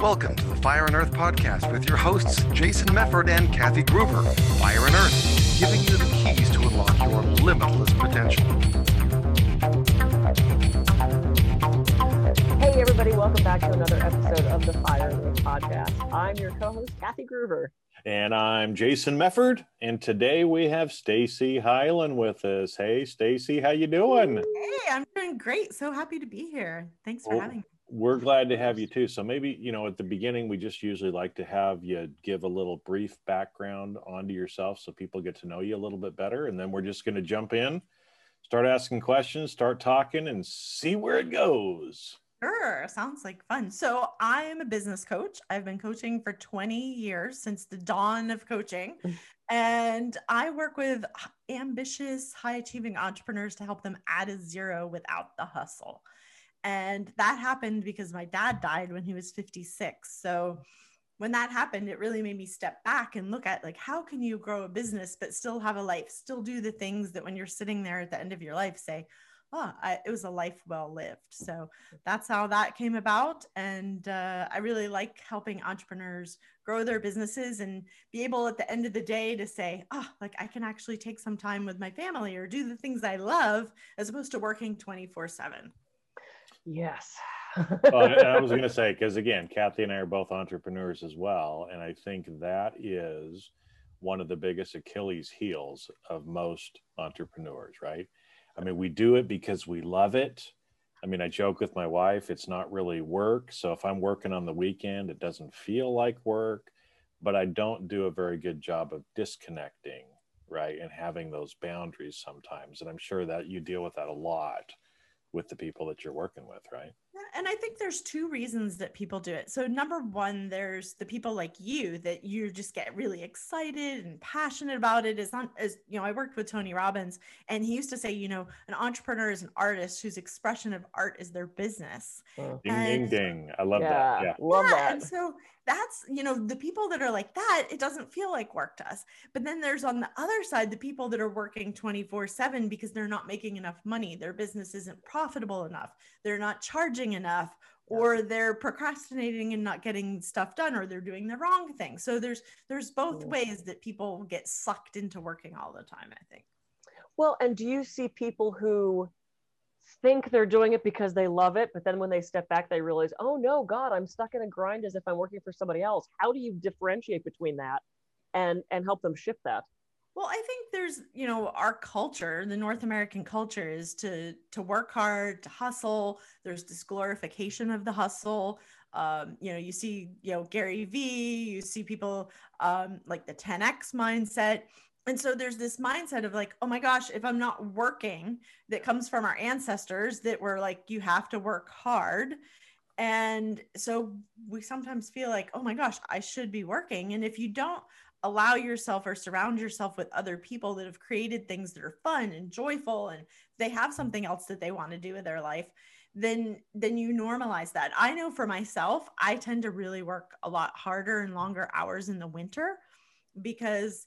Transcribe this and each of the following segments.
Welcome to the Fire and Earth podcast with your hosts, Jason Mefford and Kathy Gruver. Fire and Earth, giving you the keys to unlock your limitless potential. Hey, everybody, welcome back to another episode of the Fire and Earth podcast. I'm your co host, Kathy Gruver. And I'm Jason Mefford, and today we have Stacy Hyland with us. Hey, Stacy, how you doing? Hey, I'm doing great. So happy to be here. Thanks for Well, having me. We're glad to have you too. So maybe you know at the beginning we just usually like to have you give a little brief background onto yourself so people get to know you a little bit better, and then we're just going to jump in, start asking questions, start talking, and see where it goes. Sure, sounds like fun. So, I'm a business coach. I've been coaching for 20 years since the dawn of coaching. And I work with ambitious, high achieving entrepreneurs to help them add a zero without the hustle. And that happened because my dad died when he was 56. So, when that happened, it really made me step back and look at like how can you grow a business but still have a life, still do the things that when you're sitting there at the end of your life say, oh, I, it was a life well lived. So that's how that came about. And uh, I really like helping entrepreneurs grow their businesses and be able at the end of the day to say, oh, like I can actually take some time with my family or do the things I love as opposed to working 24 7. Yes. Well, and I was going to say because again, Kathy and I are both entrepreneurs as well, and I think that is one of the biggest Achilles heels of most entrepreneurs, right? I mean, we do it because we love it. I mean, I joke with my wife, it's not really work. So if I'm working on the weekend, it doesn't feel like work, but I don't do a very good job of disconnecting, right? And having those boundaries sometimes. And I'm sure that you deal with that a lot with the people that you're working with, right? And I think there's two reasons that people do it. So, number one, there's the people like you that you just get really excited and passionate about it. it. Is not as you know, I worked with Tony Robbins, and he used to say, you know, an entrepreneur is an artist whose expression of art is their business. Uh, Ding, And- ding, ding. I love yeah, that. Yeah. Love yeah, that. and so that's you know the people that are like that it doesn't feel like work to us but then there's on the other side the people that are working 24 7 because they're not making enough money their business isn't profitable enough they're not charging enough or they're procrastinating and not getting stuff done or they're doing the wrong thing so there's there's both Mm. ways that people get sucked into working all the time i think Well, and do you see people who think they're doing it because they love it, but then when they step back, they realize, oh no, God, I'm stuck in a grind as if I'm working for somebody else. How do you differentiate between that and and help them shift that? Well, I think there's, you know, our culture, the North American culture is to to work hard, to hustle. There's this glorification of the hustle. Um, you know, you see, you know, Gary Vee, you see people um, like the 10x mindset. And so there's this mindset of like, oh my gosh, if I'm not working, that comes from our ancestors that were like, you have to work hard. And so we sometimes feel like, oh my gosh, I should be working. And if you don't allow yourself or surround yourself with other people that have created things that are fun and joyful and they have mm. something else that they want to do with their life then then you normalize that. I know for myself i tend to really work a lot harder and longer hours in the winter because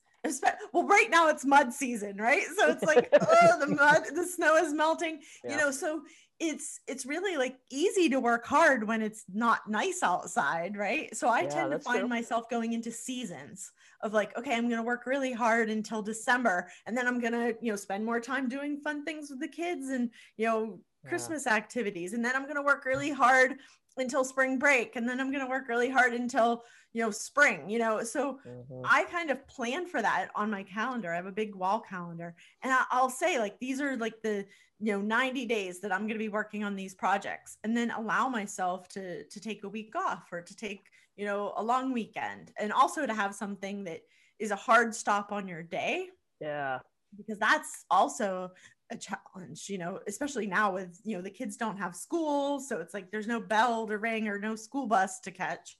well right now it's mud season right so it's like oh the mud the snow is melting Yeah. you know so it's it's really like easy to work hard when it's not nice outside right so i Yeah, tend to find true. myself going into seasons of like okay i'm going to work really hard until december and then i'm going to you know spend more time doing fun things with the kids and you know Yeah. christmas activities and then i'm going to work really hard until spring break and then i'm going to work really hard until you know spring you know so Mhm. I kind of plan for that on my calendar. I have a big wall calendar, and I'll say like these are like the you know 90 days that I'm going to be working on these projects, and then allow myself to to take a week off or to take you know a long weekend, and also to have something that is a hard stop on your day Yeah. because that's also a challenge you know especially now with you know the kids don't have school so it's like there's no bell to ring or no school bus to catch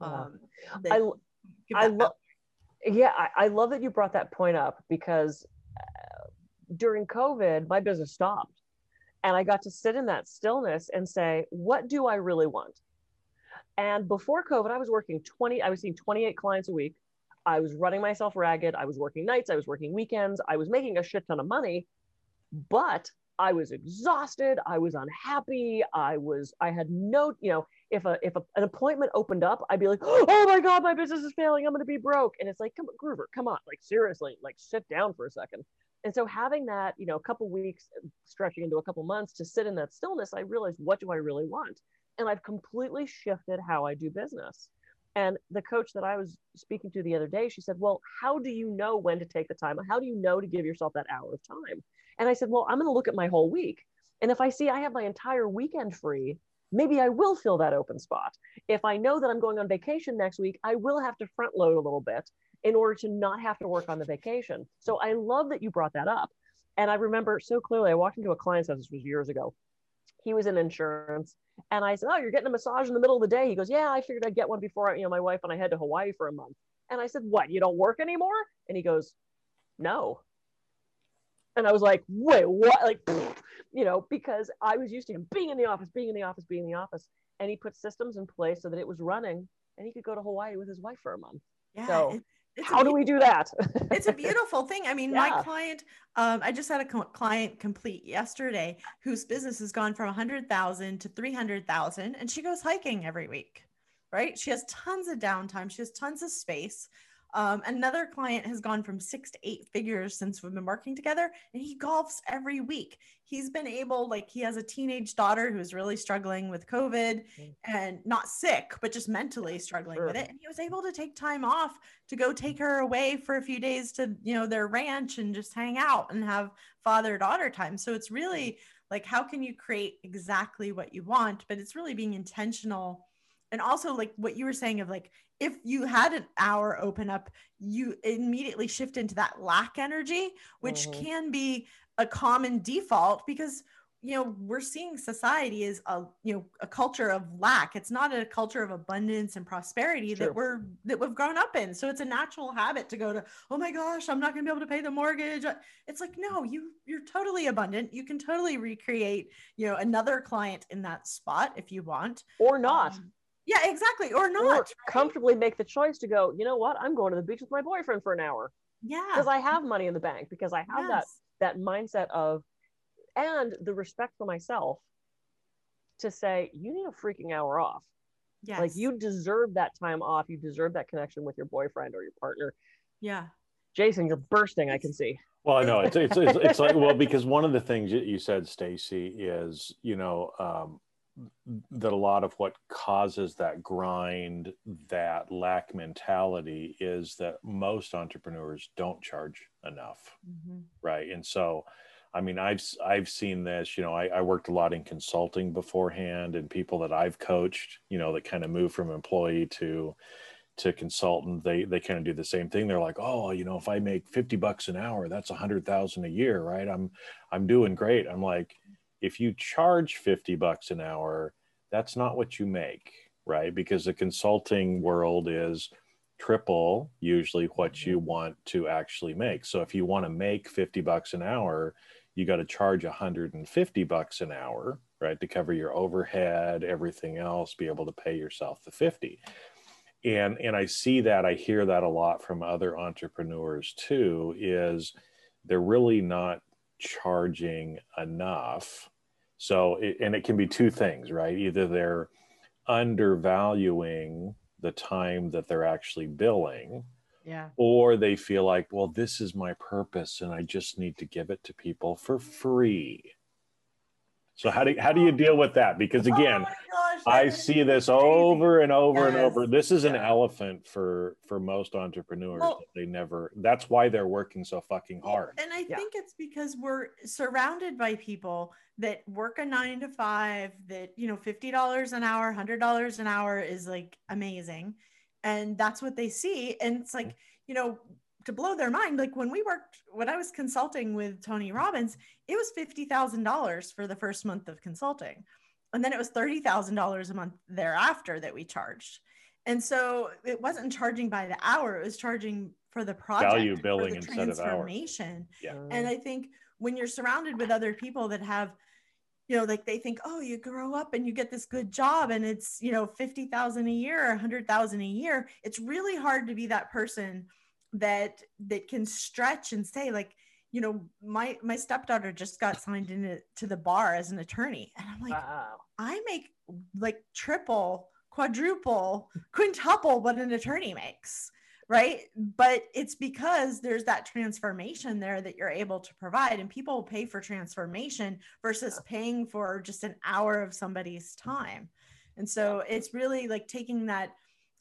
um I, that l- give I love, yeah, I, I love that you brought that point up because uh, during COVID, my business stopped. And I got to sit in that stillness and say, what do I really want? And before COVID, I was working 20, I was seeing 28 clients a week. I was running myself ragged. I was working nights. I was working weekends. I was making a shit ton of money, but I was exhausted. I was unhappy. I was, I had no, you know, if a if a, an appointment opened up, I'd be like, oh my god, my business is failing. I'm going to be broke. And it's like, come on, Gruver, come on, like seriously, like sit down for a second. And so having that, you know, a couple weeks stretching into a couple months to sit in that stillness, I realized, what do I really want? And I've completely shifted how I do business. And the coach that I was speaking to the other day, she said, Well, how do you know when to take the time? How do you know to give yourself that hour of time? And I said, Well, I'm going to look at my whole week. And if I see I have my entire weekend free, maybe I will fill that open spot. If I know that I'm going on vacation next week, I will have to front load a little bit in order to not have to work on the vacation. So I love that you brought that up. And I remember so clearly, I walked into a client's house, this was years ago. He was in insurance. And I said, Oh, you're getting a massage in the middle of the day. He goes, Yeah, I figured I'd get one before I, you know my wife and I head to Hawaii for a month. And I said, What, you don't work anymore? And he goes, No. And I was like, wait, what? Like, you know, because I was used to him being in the office, being in the office, being in the office. And he put systems in place so that it was running and he could go to Hawaii with his wife for a month. Yeah. So how do we do that? it's a beautiful thing. I mean, yeah. my client, um, I just had a co- client complete yesterday whose business has gone from 100,000 to 300,000 and she goes hiking every week, right? She has tons of downtime. She has tons of space. Um, another client has gone from six to eight figures since we've been working together, and he golfs every week. He's been able, like, he has a teenage daughter who's really struggling with COVID mm. and not sick, but just mentally struggling sure. with it. And he was able to take time off to go take her away for a few days to, you know, their ranch and just hang out and have father daughter time. So it's really like, how can you create exactly what you want? But it's really being intentional and also like what you were saying of like if you had an hour open up you immediately shift into that lack energy which mm-hmm. can be a common default because you know we're seeing society is a you know a culture of lack. It's not a culture of abundance and prosperity that we're that we've grown up in. So it's a natural habit to go to oh my gosh i'm not going to be able to pay the mortgage. It's like no you you're totally abundant. You can totally recreate you know another client in that spot if you want. Or not. Um, yeah, exactly. Or not. Or right? comfortably make the choice to go, you know what? I'm going to the beach with my boyfriend for an hour. Yeah. Because I have money in the bank, because I have yes. that that mindset of and the respect for myself to say, you need a freaking hour off. Yes. Like you deserve that time off. You deserve that connection with your boyfriend or your partner. Yeah. Jason, you're bursting, I can see. Well, I know it's, it's, it's, it's like, well, because one of the things you said, Stacy, is, you know, um, that a lot of what causes that grind, that lack mentality is that most entrepreneurs don't charge enough. Mm-hmm. Right. And so, I mean, I've, I've seen this, you know, I, I worked a lot in consulting beforehand and people that I've coached, you know, that kind of move from employee to, to consultant, they, they kind of do the same thing. They're like, oh, you know, if I make 50 bucks an hour, that's a hundred thousand a year. Right. I'm, I'm doing great. I'm like, if you charge 50 bucks an hour, that's not what you make, right? Because the consulting world is triple usually what you mm-hmm. want to actually make. So if you want to make 50 bucks an hour, you got to charge 150 bucks an hour, right? To cover your overhead, everything else, be able to pay yourself the 50. And and I see that, I hear that a lot from other entrepreneurs too is they're really not charging enough. So, it, and it can be two things, right? Either they're undervaluing the time that they're actually billing. Yeah. Or they feel like, well, this is my purpose and I just need to give it to people for free. So how do how do you deal with that? Because oh again, oh gosh, I see this over and over yes. and over. This is an elephant for for most entrepreneurs. Well, they never. That's why they're working so fucking hard. And I yeah. think it's because we're surrounded by people that work a nine to five. That you know, fifty dollars an hour, hundred dollars an hour is like amazing, and that's what they see. And it's like mm-hmm. you know, to blow their mind like when we worked when i was consulting with tony robbins it was $50000 for the first month of consulting. And then it was $30000 a month thereafter that we charged. And so it wasn't charging by the hour it was charging for the project value billing instead of hours. yeah. And i think when you're surrounded with other people that have you know like they think oh you grow up and you get this good job and it's you know 50000 a year or 100000 a year it's really hard to be that person that that can stretch and say like you know, my my stepdaughter just got signed into to the bar as an attorney, and I'm like, wow. I make like triple, quadruple, quintuple what an attorney makes, right? But it's because there's that transformation there that you're able to provide, and people pay for transformation versus paying for just an hour of somebody's time. And so it's really like taking that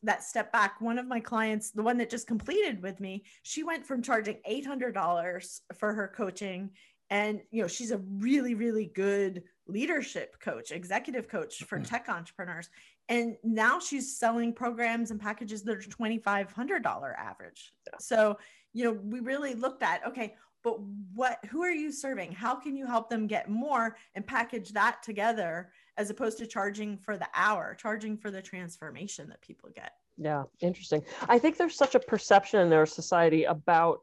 that step back one of my clients the one that just completed with me she went from charging $800 for her coaching and you know she's a really really good leadership coach executive coach for mm-hmm. tech entrepreneurs. And now she's selling programs and packages that are $2500 average. So you know we really looked at okay but what who are you serving? How can you help them get more and package that together as opposed to charging for the hour, charging for the transformation that people get. Yeah, interesting. I think there's such a perception in our society about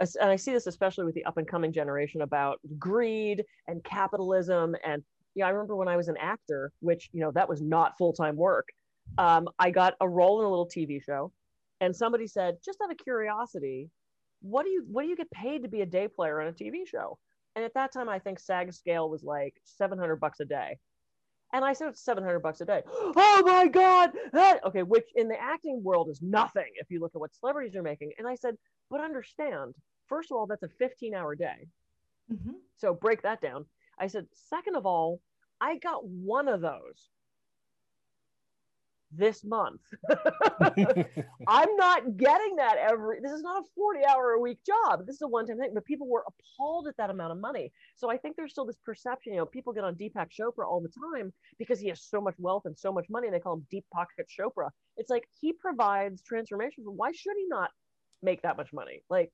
and I see this especially with the up and coming generation about greed and capitalism. And yeah, I remember when I was an actor, which you know that was not full time work. Um, I got a role in a little TV show, and somebody said, just out of curiosity, what do you what do you get paid to be a day player on a TV show? And at that time, I think SAG scale was like 700 bucks a day. And I said it's 700 bucks a day. Oh my God. That, okay, which in the acting world is nothing if you look at what celebrities are making. And I said, but understand, first of all, that's a 15 hour day. Mm-hmm. So break that down. I said, second of all, I got one of those this month. I'm not getting that every this is not a 40 hour a week job. This is a one-time thing, but people were appalled at that amount of money. So I think there's still this perception, you know, people get on Deepak Chopra all the time because he has so much wealth and so much money and they call him Deep Pocket Chopra. It's like he provides transformation. Why should he not make that much money? Like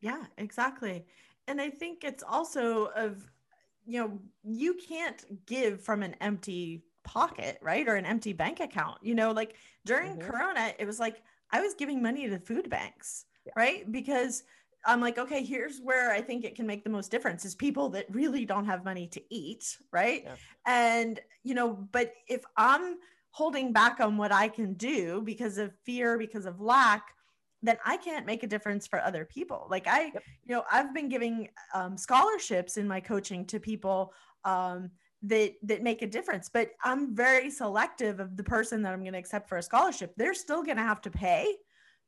yeah, exactly. And I think it's also of you know, you can't give from an empty pocket, right? Or an empty bank account. You know, like during mm-hmm. Corona, it was like I was giving money to food banks, yeah. right? Because I'm like, okay, here's where I think it can make the most difference is people that really don't have money to eat, right? Yeah. And, you know, but if I'm holding back on what I can do because of fear, because of lack, then I can't make a difference for other people. Like I, yep. you know, I've been giving um, scholarships in my coaching to people um, that that make a difference. But i'm very selective of the person that i'm going to accept for a scholarship. They're still going to have to pay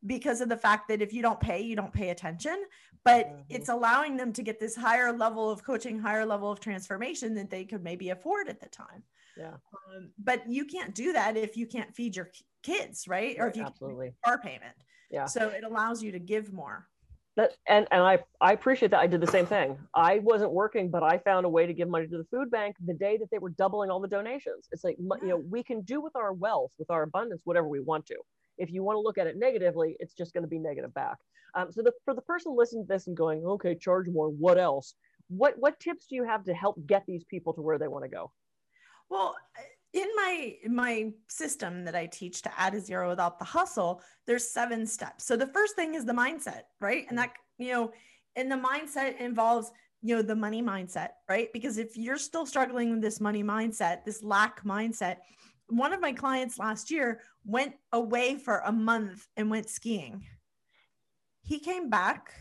because of the fact that if you don't pay you don't pay attention. But mm-hmm. it's allowing them to get this higher level of coaching higher level of transformation that they could maybe afford at the time. Yeah. Um, but you can't do that if you can't feed your kids right, right or if you absolutely. car payment. Yeah. So it allows you to give more that, and and I I appreciate that. I did the same thing. I wasn't working, but I found a way to give money to the food bank the day that they were doubling all the donations. It's like you know we can do with our wealth, with our abundance, whatever we want to. If you want to look at it negatively, it's just going to be negative back. Um, so the, for the person listening to this and going, okay, charge more. What else? What what tips do you have to help get these people to where they want to go? Well, in my my system that I teach to add a zero without the hustle, there's seven steps. So the first thing is the mindset, right? And that you know, and the mindset involves you know the money mindset, right? Because if you're still struggling with this money mindset, this lack mindset, one of my clients last year went away for a month and went skiing. He came back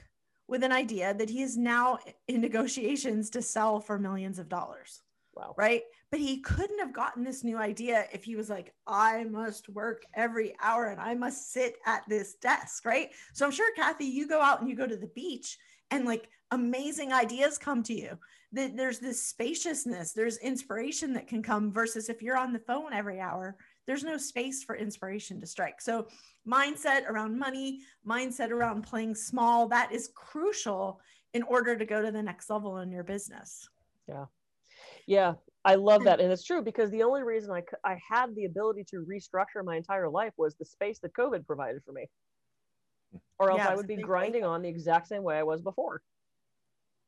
with an idea that he is now in negotiations to sell for millions of dollars. Wow. Right. But he couldn't have gotten this new idea if he was like, I must work every hour and I must sit at this desk. Right. So I'm sure, Kathy, you go out and you go to the beach and like amazing ideas come to you. That there's this spaciousness, there's inspiration that can come versus if you're on the phone every hour, there's no space for inspiration to strike. So, mindset around money, mindset around playing small, that is crucial in order to go to the next level in your business. Yeah. Yeah, I love that. And it's true because the only reason I, I had the ability to restructure my entire life was the space that COVID provided for me. Or else yeah, I would be grinding on the exact same way I was before.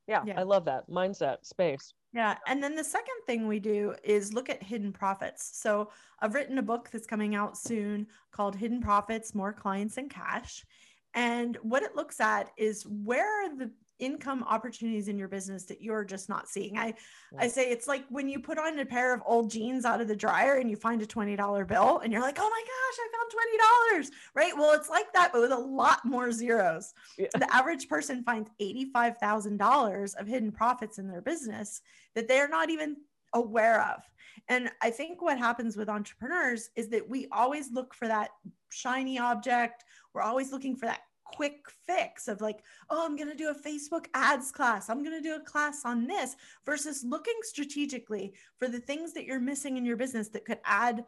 Yeah, yeah, I love that mindset, space. Yeah. And then the second thing we do is look at hidden profits. So I've written a book that's coming out soon called Hidden Profits More Clients and Cash. And what it looks at is where are the income opportunities in your business that you're just not seeing. I I say it's like when you put on a pair of old jeans out of the dryer and you find a $20 bill and you're like, "Oh my gosh, I found $20." Right? Well, it's like that but with a lot more zeros. Yeah. The average person finds $85,000 of hidden profits in their business that they're not even aware of. And I think what happens with entrepreneurs is that we always look for that shiny object. We're always looking for that quick fix of like, oh, I'm going to do a Facebook ads class. I'm going to do a class on this versus looking strategically for the things that you're missing in your business that could add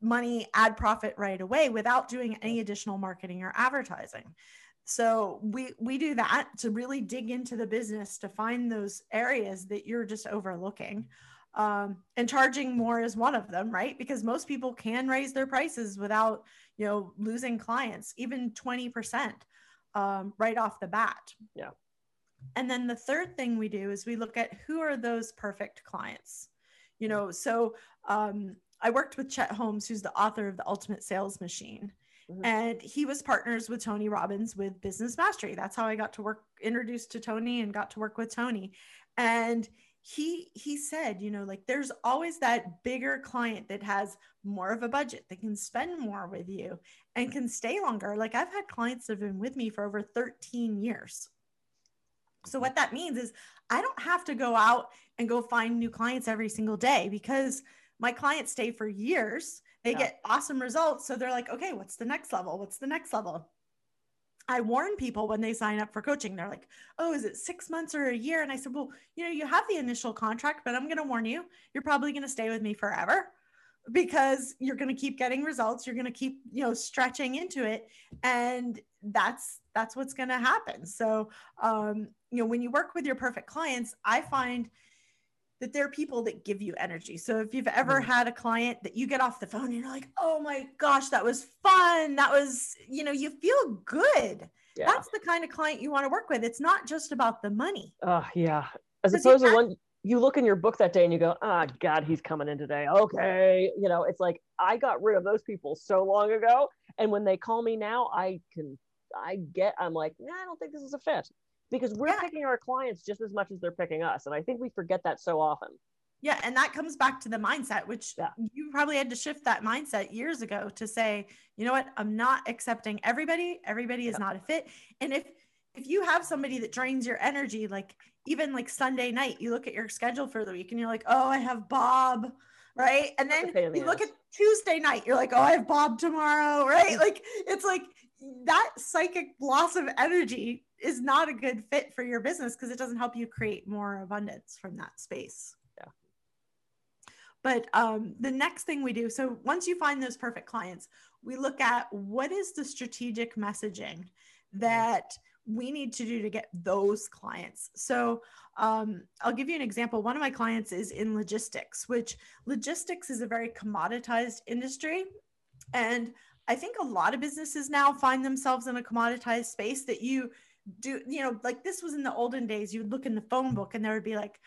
money, add profit right away without doing any additional marketing or advertising. So we we do that to really dig into the business to find those areas that you're just overlooking. Um, and charging more is one of them, right? Because most people can raise their prices without you know, losing clients, even 20% um, right off the bat. Yeah. And then the third thing we do is we look at who are those perfect clients. You know, so um, I worked with Chet Holmes, who's the author of The Ultimate Sales Machine. Mm-hmm. And he was partners with Tony Robbins with Business Mastery. That's how I got to work, introduced to Tony and got to work with Tony. And he he said you know like there's always that bigger client that has more of a budget that can spend more with you and can stay longer. Like i've had clients that have been with me for over 13 years. So mm-hmm. what that means is i don't have to go out and go find new clients every single day because my clients stay for years. They yeah. get awesome results. So they're like okay what's the next level? What's the next level I warn people when they sign up for coaching. They're like, oh, is it six months or a year? And I said, well, you know, you have the initial contract, but I'm going to warn you, you're probably going to stay with me forever because you're going to keep getting results. You're going to keep, you know, stretching into it. And that's, that's what's going to happen. So, um, you know, when you work with your perfect clients, I find that there are people that give you energy. So if you've ever mm. had a client that you get off the phone and you're like, oh my gosh, that was fun. That was, you know, you feel good. Yeah. That's the kind of client you want to work with. It's not just about the money. Oh, yeah. As opposed to one you look in your book that day and you go, ah, oh, God, he's coming in today. Okay. You know, it's like I got rid of those people so long ago. And when they call me now, I can, I get, I'm like, nah, I don't think this is a fit because we're yeah. picking our clients just as much as they're picking us. And I think we forget that so often. Yeah. And that comes back to the mindset, which yeah. you probably had to shift that mindset years ago to say, you know what, I'm not accepting everybody. Everybody is yeah. not a fit. And if, if you have somebody that drains your energy, like even like Sunday night, you look at your schedule for the week and you're like, oh, I have Bob, right? And then you look at Tuesday night, you're like, oh, I have Bob tomorrow, right? Mm. like it's like that psychic loss of energy is not a good fit for your business because it doesn't help you create more abundance from that space. Yeah. But um, the next thing we do, so once you find those perfect clients, we look at what is the strategic messaging that we need to do to get those clients. So um, I'll give you an example. One of my clients is in logistics, which logistics is a very commoditized industry. And I think a lot of businesses now find themselves in a commoditized space that you do you know like this was in the olden days you'd look in the phone book and there would be like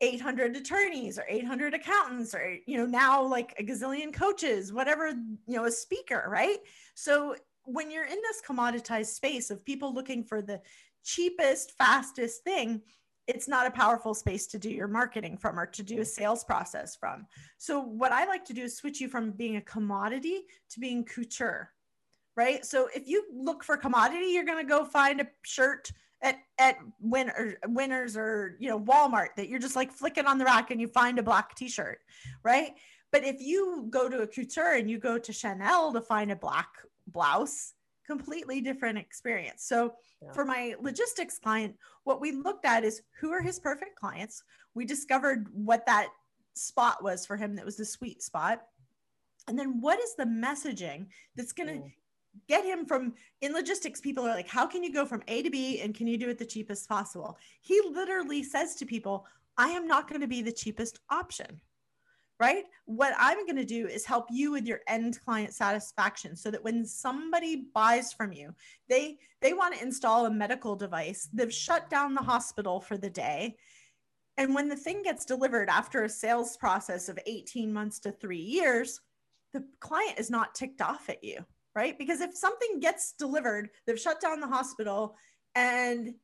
800 attorneys or 800 accountants or you know now like a gazillion coaches whatever you know a speaker right? So when you're in this commoditized space of people looking for the cheapest fastest thing it's not a powerful space to do your marketing from or to do a sales process from so what i like to do is switch you from being a commodity to being couture right? So if you look for commodity, you're going to go find a shirt at at winner, winners or you know Walmart that you're just like flicking on the rack and you find a black t-shirt, right? But if you go to a couture and you go to Chanel to find a black blouse, completely different experience. So yeah. for my logistics client, what we looked at is who are his perfect clients. We discovered what that spot was for him that was the sweet spot. And then what is the messaging that's going to mm. get him from in logistics people are like how can you go from a to b and can you do it the cheapest possible he literally says to people i am not going to be the cheapest option right what i'm going to do is help you with your end client satisfaction so that when somebody buys from you they they want to install a medical device they've shut down the hospital for the day and when the thing gets delivered after a sales process of 18 months to 3 years the client is not ticked off at you right? Because if something gets delivered, they've shut down the hospital and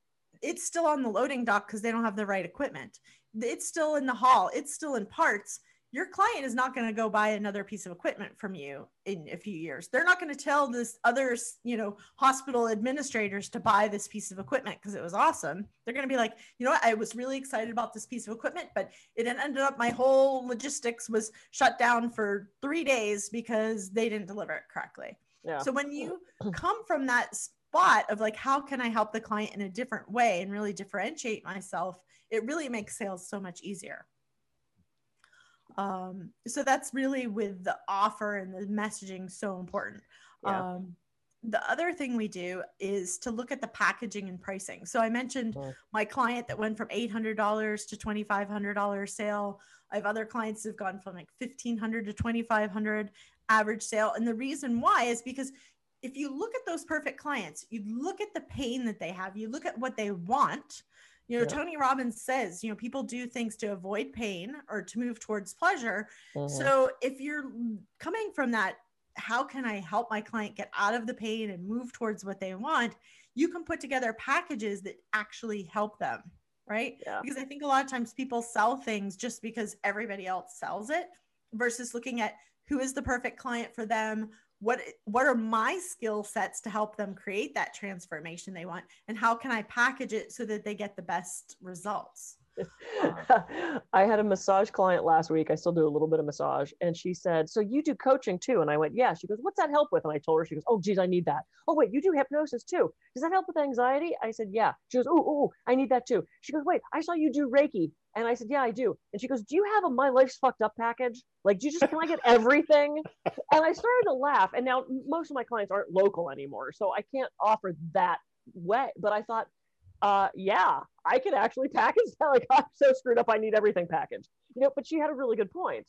it's still on the loading dock because they don't have the right equipment. It's still in the hall. It's still in parts your client is not going to go buy another piece of equipment from you in a few years. They're not going to tell this other, you know, hospital administrators to buy this piece of equipment because it was awesome. They're going to be like, you know what, I was really excited about this piece of equipment, but it ended up my whole logistics was shut down for three days because they didn't deliver it correctly. Yeah. So when you come from that spot of like, how can I help the client in a different way and really differentiate myself, it really makes sales so much easier. Um, so that's really with the offer and the messaging so important. Yeah. Um, the other thing we do is to look at the packaging and pricing. So I mentioned my client that went from $800 to $2,500 sale. I have other clients have gone from like 1500 to 2500 average sale. And the reason why is because if you look at those perfect clients, you look at the pain that they have, you look at what they want, you know, yeah. Tony Robbins says, you know, people do things to avoid pain or to move towards pleasure. Mm-hmm. So if you're coming from that, how can I help my client get out of the pain and move towards what they want? You can put together packages that actually help them, right? Yeah. Because I think a lot of times people sell things just because everybody else sells it versus looking at who is the perfect client for them what what are my skill sets to help them create that transformation they want and how can i package it so that they get the best results I had a massage client last week. I still do a little bit of massage. And she said, So you do coaching too? And I went, Yeah. She goes, What's that help with? And I told her, She goes, Oh, geez, I need that. Oh, wait, you do hypnosis too. Does that help with anxiety? I said, Yeah. She goes, oh, I need that too. She goes, Wait, I saw you do Reiki. And I said, Yeah, I do. And she goes, Do you have a My Life's Fucked Up package? Like, do you just, can I get everything? and I started to laugh. And now most of my clients aren't local anymore. So I can't offer that way. But I thought, uh, yeah, I could actually package that. Like, I'm so screwed up, I need everything packaged. You know, but she had a really good point.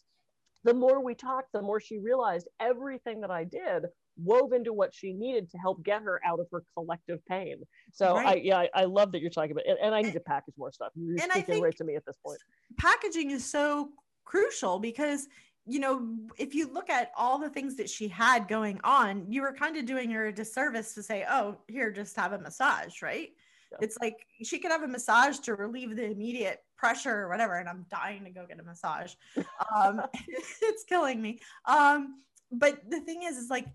The more we talked, the more she realized everything that I did wove into what she needed to help get her out of her collective pain. So right. I yeah, I, I, love that you're talking about it. And I need to package more stuff. You're and speaking right to me at this point. Packaging is so crucial because you know, if you look at all the things that she had going on, you were kind of doing her a disservice to say, oh, here, just have a massage, right? It's like she could have a massage to relieve the immediate pressure or whatever, and I'm dying to go get a massage. Um, it's killing me. Um, but the thing is, is like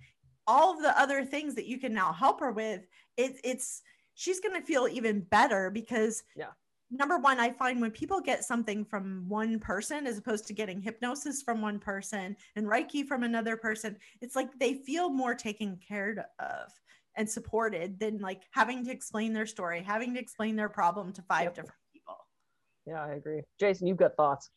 all of the other things that you can now help her with. It, it's she's gonna feel even better because yeah number one, I find when people get something from one person as opposed to getting hypnosis from one person and Reiki from another person, it's like they feel more taken care of and supported than like having to explain their story, having to explain their problem to five yep. different people. Yeah, I agree. Jason, you've got thoughts.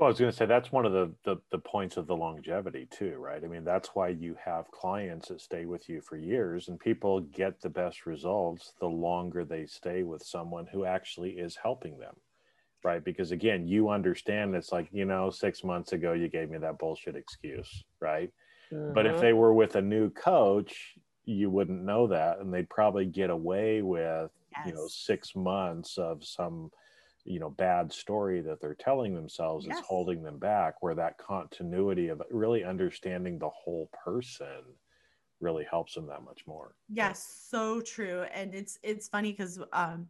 Well, I was going to say that's one of the, the, the points of the longevity too, right? I mean, that's why you have clients that stay with you for years, and people get the best results the longer they stay with someone who actually is helping them, right? Because again, you understand it's like you know, six months ago you gave me that bullshit excuse, right? Mm-hmm. But if mm-hmm. they were with a new coach, you wouldn't know that and they'd probably get away with yes. you know six months of some you know bad story that they're telling themselves yes. is holding them back where that continuity of really understanding the whole person really helps them that much more yes so true and it's it's funny because um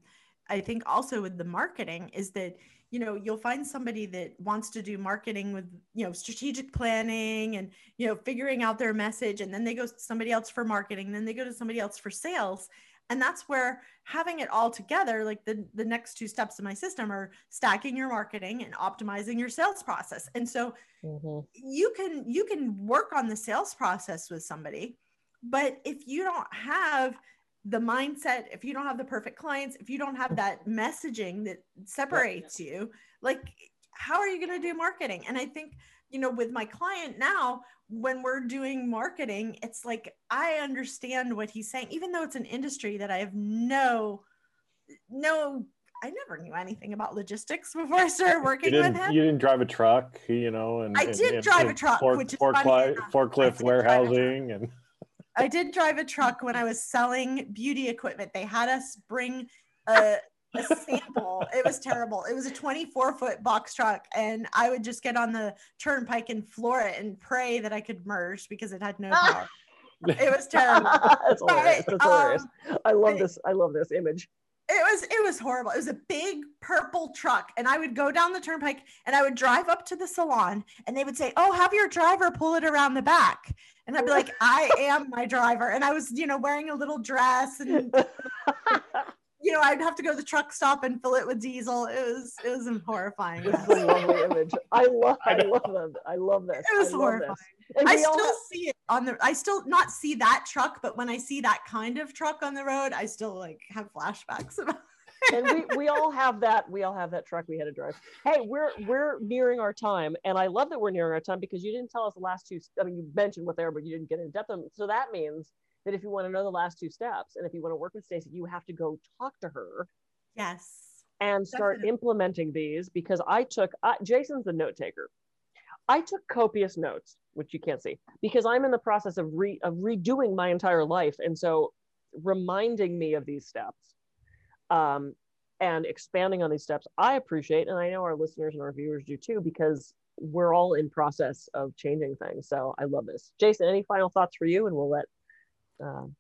i think also with the marketing is that you know you'll find somebody that wants to do marketing with you know strategic planning and you know figuring out their message and then they go to somebody else for marketing then they go to somebody else for sales and that's where having it all together like the the next two steps in my system are stacking your marketing and optimizing your sales process. And so mm-hmm. you can you can work on the sales process with somebody but if you don't have the mindset if you don't have the perfect clients if you don't have that messaging that separates you like how are you going to do marketing? And i think you know with my client now when we're doing marketing it's like i understand what he's saying even though it's an industry that i have no no I never knew anything about logistics before I started working with him. You didn't drive a truck, you know, and I did and, drive a truck, fork, which is forklift, forklift warehousing, and I did drive a truck when I was selling beauty equipment. They had us bring a, a sample. It was terrible. It was a 24 foot box truck, and I would just get on the turnpike and floor it and pray that I could merge because it had no power. it was terrible. That's hilarious. That's hilarious. Um, I love this. I love this image. it was it was horrible. It was a big purple truck, and I would go down the turnpike and I would drive up to the salon, and they would say, "Oh, have your driver pull it around the back," and I'd be like, "I am my driver," and I was you know wearing a little dress and. you know, I'd have to go to the truck stop and fill it with diesel. It was it was horrifying. This is a lovely image. I love I love them. I love this. It was I horrifying. I still have- see it on the I still not see that truck, but when I see that kind of truck on the road, I still like have flashbacks about and we, we all have that we all have that truck we had to drive hey we're we're nearing our time and i love that we're nearing our time because you didn't tell us the last two i mean you mentioned what they are but you didn't get in depth on so that means that if you want to know the last two steps and if you want to work with Stacy, you have to go talk to her. Yes. And start Definitely. implementing these because I took, uh, Jason's the note taker. I took copious notes, which you can't see, because I'm in the process of, re, of redoing my entire life. And so reminding me of these steps um, and expanding on these steps, I appreciate. And I know our listeners and our viewers do too, because we're all in process of changing things. So I love this. Jason, any final thoughts for you? And we'll let um,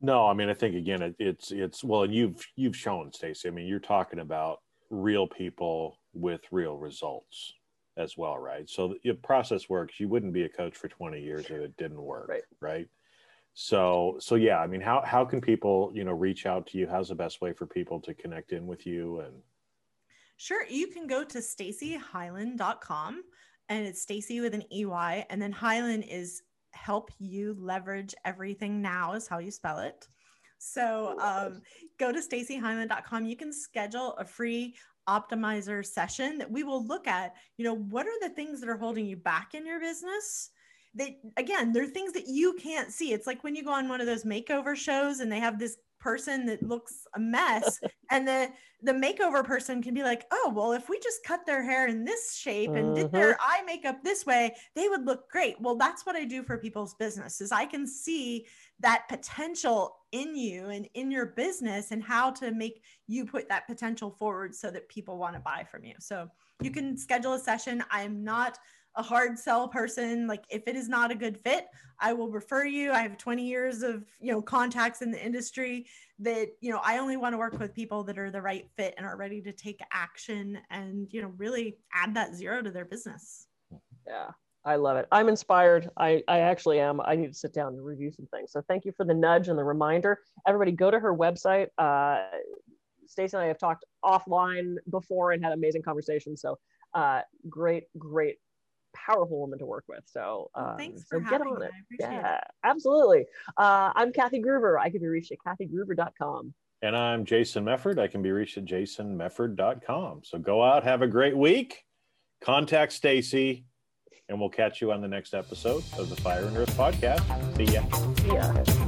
no, I mean, I think again, it, it's it's well, and you've you've shown Stacy. I mean, you're talking about real people with real results as well, right? So the process works. You wouldn't be a coach for 20 years if it didn't work, right? right? So so yeah, I mean, how how can people you know reach out to you? How's the best way for people to connect in with you and Sure, you can go to stacyhyland.com and it's Stacy with an EY and then Hyland is help you leverage everything now is how you spell it. So um, go to stacyhyland.com. You can schedule a free optimizer session that we will look at, you know, what are the things that are holding you back in your business? That again, they're things that you can't see. It's like when you go on one of those makeover shows and they have this person that looks a mess. And the the makeover person can be like oh well if we just cut their hair in this shape and did their mm-hmm. eye makeup this way they would look great. Well that's what i do for people's businesses i can see that potential in you and in your business and how to make you put that potential forward so that people want to buy from you. So you can schedule a session. I'm not a hard sell person like if it is not a good fit i will refer you. I have 20 years of you know contacts in the industry that you know i only want to work with people that are the right fit and are ready to take action and you know really add that zero to their business. Yeah i love it. I'm inspired. I i actually am. I need to sit down and review some things. So thank you for the nudge and the reminder. Everybody go to her website. Uh Stacey and I have talked offline before and had amazing conversations. So uh, great, great powerful woman to work with. So, um, thanks for so get on it. Yeah, it. absolutely. Uh, I'm Kathy Gruver. I can be reached at kathygruver.com. And I'm Jason Mefford. I can be reached at jasonmefford.com. So go out, have a great week. Contact Stacy, and we'll catch you on the next episode of the Fire and Earth podcast. See ya. See ya. Bye, everyone.